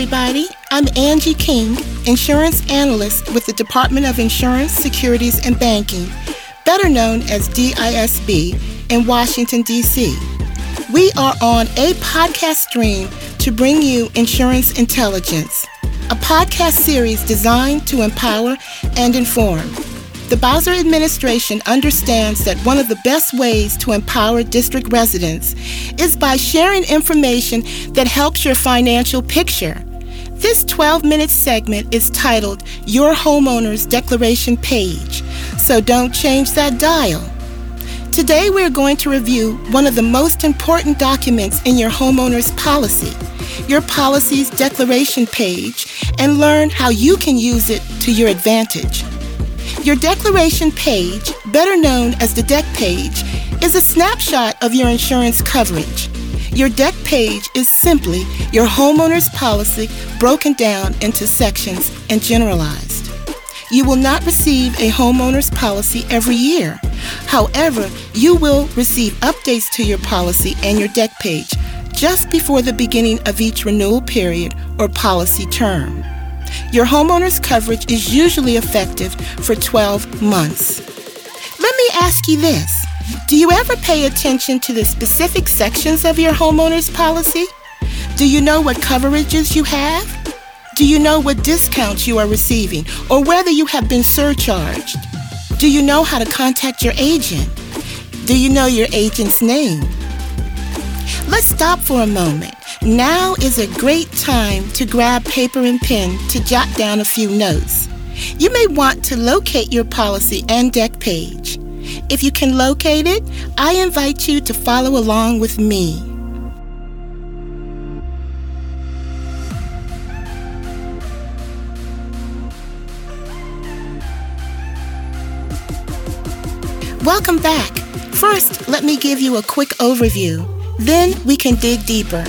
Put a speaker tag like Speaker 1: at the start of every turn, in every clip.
Speaker 1: everybody. I'm Angie King, insurance analyst with the Department of Insurance, Securities, and Banking, better known as DISB, in Washington, D.C. We are on a podcast stream to bring you Insurance Intelligence, a podcast series designed to empower and inform. The Bowser administration understands that one of the best ways to empower district residents is by sharing information that helps your financial picture. This 12 minute segment is titled Your Homeowner's Declaration Page, so don't change that dial. Today we're going to review one of the most important documents in your homeowner's policy, your policy's declaration page, and learn how you can use it to your advantage. Your declaration page, better known as the deck page, is a snapshot of your insurance coverage. Your deck page is simply your homeowner's policy broken down into sections and generalized. You will not receive a homeowner's policy every year. However, you will receive updates to your policy and your deck page just before the beginning of each renewal period or policy term. Your homeowner's coverage is usually effective for 12 months. Let me ask you this. Do you ever pay attention to the specific sections of your homeowner's policy? Do you know what coverages you have? Do you know what discounts you are receiving or whether you have been surcharged? Do you know how to contact your agent? Do you know your agent's name? Let's stop for a moment now is a great time to grab paper and pen to jot down a few notes. You may want to locate your policy and deck page. If you can locate it, I invite you to follow along with me. Welcome back. First, let me give you a quick overview. Then we can dig deeper.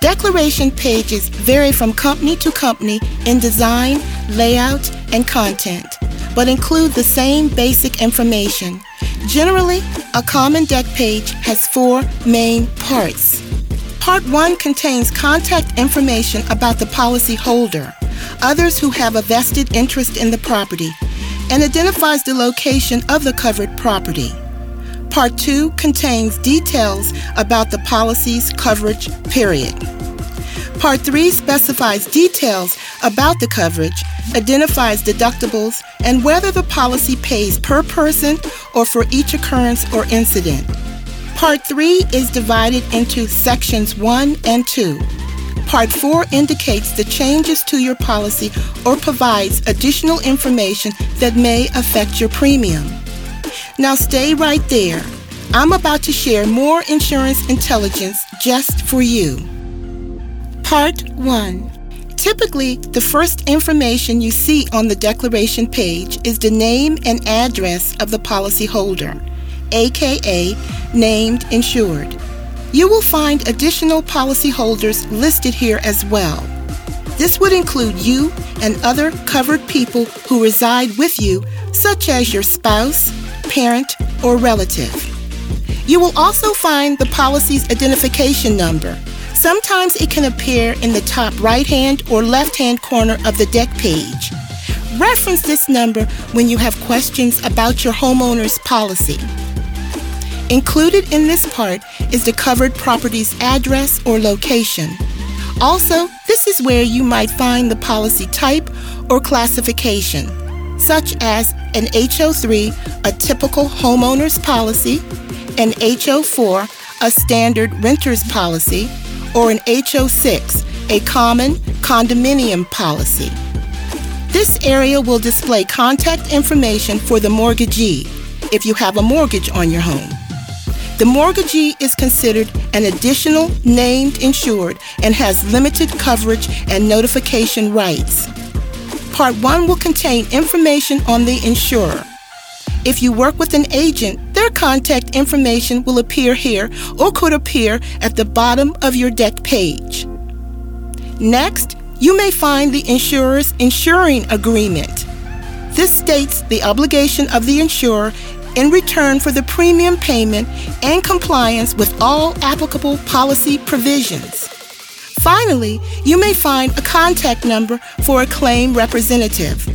Speaker 1: Declaration pages vary from company to company in design, layout, and content, but include the same basic information. Generally, a common deck page has four main parts. Part 1 contains contact information about the policy holder, others who have a vested interest in the property, and identifies the location of the covered property. Part 2 contains details about the policy's coverage period. Part 3 specifies details about the coverage, identifies deductibles, and whether the policy pays per person or for each occurrence or incident. Part 3 is divided into sections 1 and 2. Part 4 indicates the changes to your policy or provides additional information that may affect your premium. Now stay right there. I'm about to share more insurance intelligence just for you. Part 1 Typically, the first information you see on the declaration page is the name and address of the policyholder, aka named insured. You will find additional policyholders listed here as well. This would include you and other covered people who reside with you, such as your spouse, parent, or relative. You will also find the policy's identification number. Sometimes it can appear in the top right hand or left hand corner of the deck page. Reference this number when you have questions about your homeowner's policy. Included in this part is the covered property's address or location. Also, this is where you might find the policy type or classification such as an HO3, a typical homeowner's policy, an HO4, a standard renter's policy, or an HO6, a common condominium policy. This area will display contact information for the mortgagee if you have a mortgage on your home. The mortgagee is considered an additional named insured and has limited coverage and notification rights. Part 1 will contain information on the insurer. If you work with an agent, their contact information will appear here or could appear at the bottom of your deck page. Next, you may find the insurer's insuring agreement. This states the obligation of the insurer in return for the premium payment and compliance with all applicable policy provisions. Finally, you may find a contact number for a claim representative.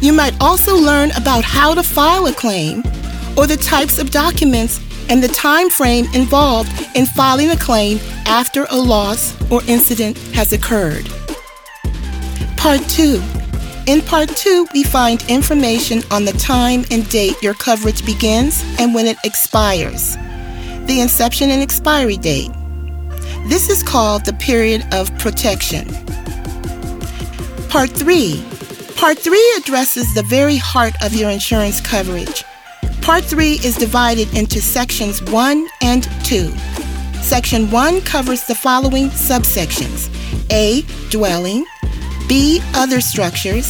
Speaker 1: You might also learn about how to file a claim or the types of documents and the time frame involved in filing a claim after a loss or incident has occurred. Part 2. In Part 2, we find information on the time and date your coverage begins and when it expires, the inception and expiry date. This is called the period of protection. Part 3. Part 3 addresses the very heart of your insurance coverage Part 3 is divided into sections 1 and 2. Section 1 covers the following subsections A. Dwelling, B. Other structures,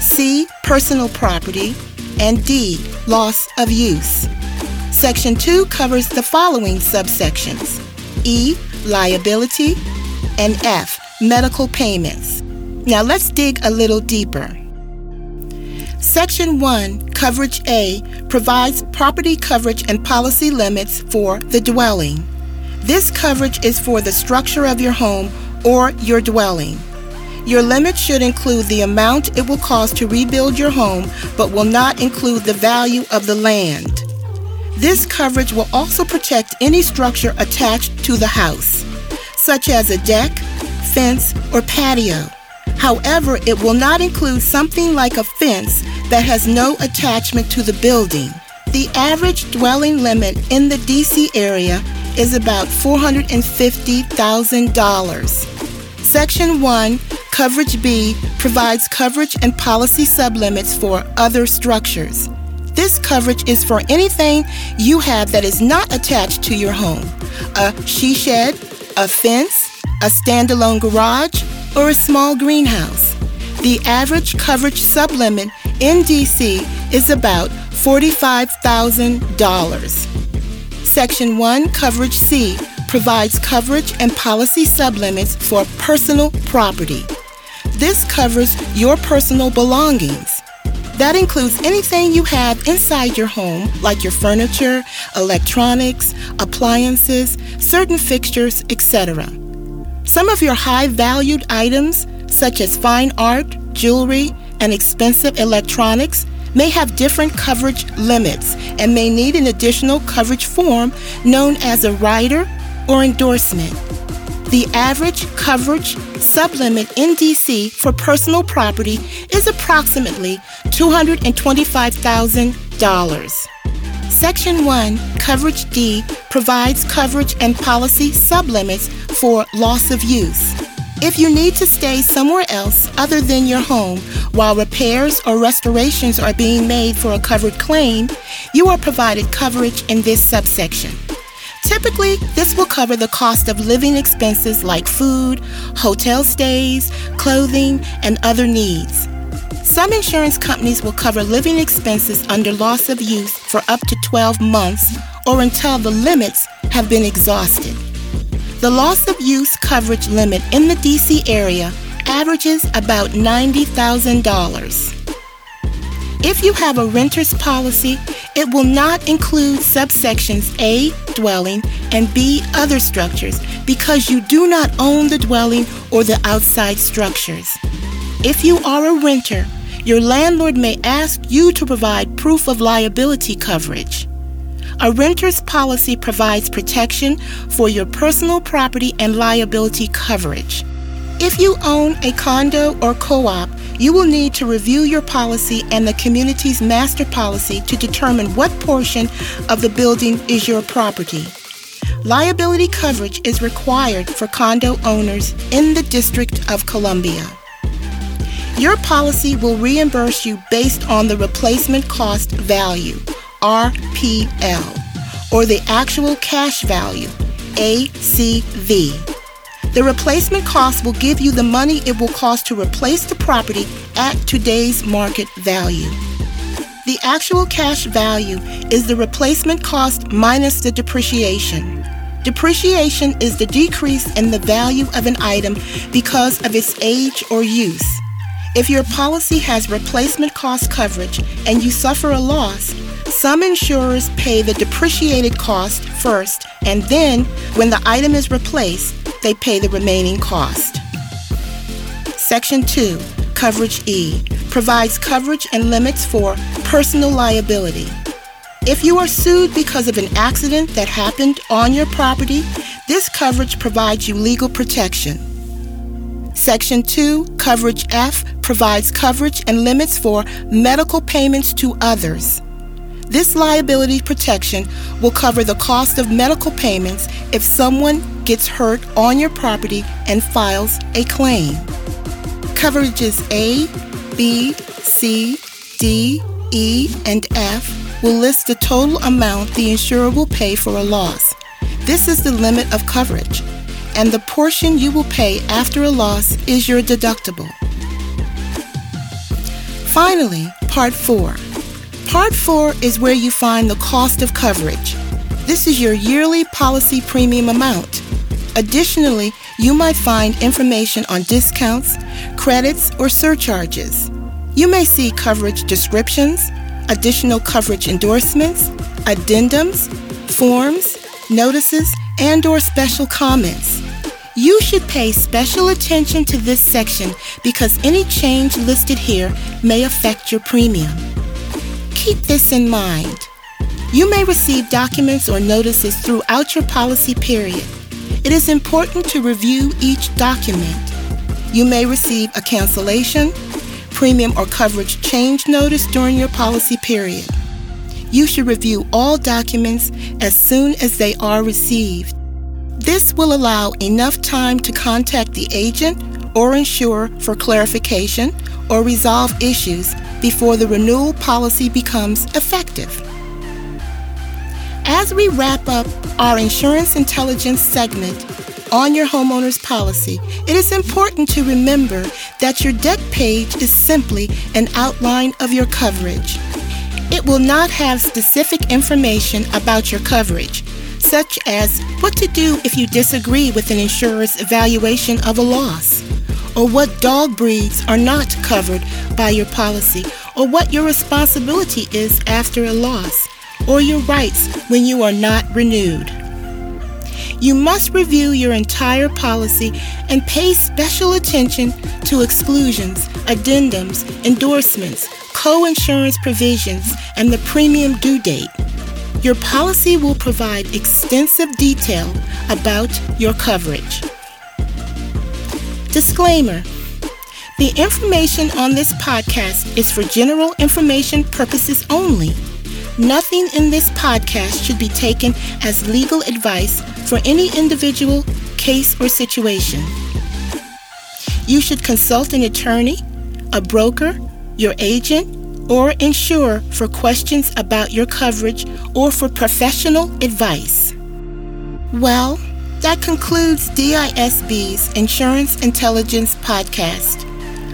Speaker 1: C. Personal property, and D. Loss of use. Section 2 covers the following subsections E. Liability, and F. Medical payments. Now let's dig a little deeper. Section 1, Coverage A, provides property coverage and policy limits for the dwelling. This coverage is for the structure of your home or your dwelling. Your limit should include the amount it will cost to rebuild your home, but will not include the value of the land. This coverage will also protect any structure attached to the house, such as a deck, fence, or patio. However, it will not include something like a fence that has no attachment to the building. The average dwelling limit in the DC area is about $450,000. Section 1, Coverage B, provides coverage and policy sublimits for other structures. This coverage is for anything you have that is not attached to your home a she shed, a fence, a standalone garage, or a small greenhouse. The average coverage sublimit in DC is about $45,000. Section 1 Coverage C provides coverage and policy sublimits for personal property. This covers your personal belongings. That includes anything you have inside your home, like your furniture, electronics, appliances, certain fixtures, etc. Some of your high valued items, such as fine art, jewelry, and expensive electronics, may have different coverage limits and may need an additional coverage form known as a rider or endorsement. The average coverage sublimit in DC for personal property is approximately $225,000. Section 1, Coverage D, provides coverage and policy sublimits for loss of use. If you need to stay somewhere else other than your home while repairs or restorations are being made for a covered claim, you are provided coverage in this subsection. Typically, this will cover the cost of living expenses like food, hotel stays, clothing, and other needs. Some insurance companies will cover living expenses under loss of use for up to 12 months or until the limits have been exhausted. The loss of use coverage limit in the DC area averages about $90,000. If you have a renter's policy, it will not include subsections A, dwelling, and B, other structures, because you do not own the dwelling or the outside structures. If you are a renter, your landlord may ask you to provide proof of liability coverage. A renter's policy provides protection for your personal property and liability coverage. If you own a condo or co op, you will need to review your policy and the community's master policy to determine what portion of the building is your property. Liability coverage is required for condo owners in the District of Columbia. Your policy will reimburse you based on the replacement cost value, RPL, or the actual cash value, ACV. The replacement cost will give you the money it will cost to replace the property at today's market value. The actual cash value is the replacement cost minus the depreciation. Depreciation is the decrease in the value of an item because of its age or use. If your policy has replacement cost coverage and you suffer a loss, some insurers pay the depreciated cost first, and then, when the item is replaced, they pay the remaining cost. Section 2, Coverage E, provides coverage and limits for personal liability. If you are sued because of an accident that happened on your property, this coverage provides you legal protection. Section 2, Coverage F, provides coverage and limits for medical payments to others. This liability protection will cover the cost of medical payments if someone gets hurt on your property and files a claim. Coverages A, B, C, D, E, and F will list the total amount the insurer will pay for a loss. This is the limit of coverage and the portion you will pay after a loss is your deductible. Finally, Part 4. Part 4 is where you find the cost of coverage. This is your yearly policy premium amount. Additionally, you might find information on discounts, credits, or surcharges. You may see coverage descriptions, additional coverage endorsements, addendums, forms, notices, and or special comments. You should pay special attention to this section because any change listed here may affect your premium. Keep this in mind. You may receive documents or notices throughout your policy period. It is important to review each document. You may receive a cancellation, premium or coverage change notice during your policy period. You should review all documents as soon as they are received. This will allow enough time to contact the agent or insurer for clarification or resolve issues before the renewal policy becomes effective. As we wrap up our insurance intelligence segment on your homeowner's policy, it is important to remember that your deck page is simply an outline of your coverage. It will not have specific information about your coverage such as what to do if you disagree with an insurer's evaluation of a loss, or what dog breeds are not covered by your policy, or what your responsibility is after a loss, or your rights when you are not renewed. You must review your entire policy and pay special attention to exclusions, addendums, endorsements, co insurance provisions, and the premium due date. Your policy will provide extensive detail about your coverage. Disclaimer The information on this podcast is for general information purposes only. Nothing in this podcast should be taken as legal advice for any individual case or situation. You should consult an attorney, a broker, your agent, or insurer for questions about your coverage or for professional advice. Well, that concludes DISB's Insurance Intelligence Podcast.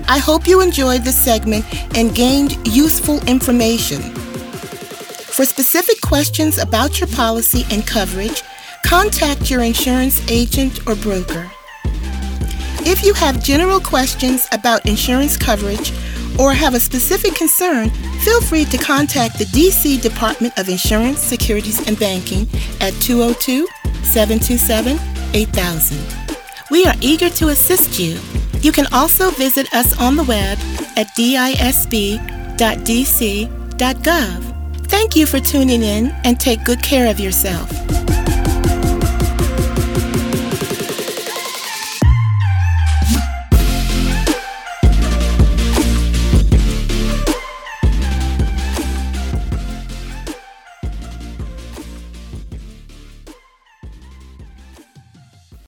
Speaker 1: I hope you enjoyed this segment and gained useful information. For specific questions about your policy and coverage, contact your insurance agent or broker. If you have general questions about insurance coverage or have a specific concern, feel free to contact the DC Department of Insurance, Securities, and Banking at 202 727 8000. We are eager to assist you. You can also visit us on the web at disb.dc.gov. Thank you for tuning in and take good care of yourself.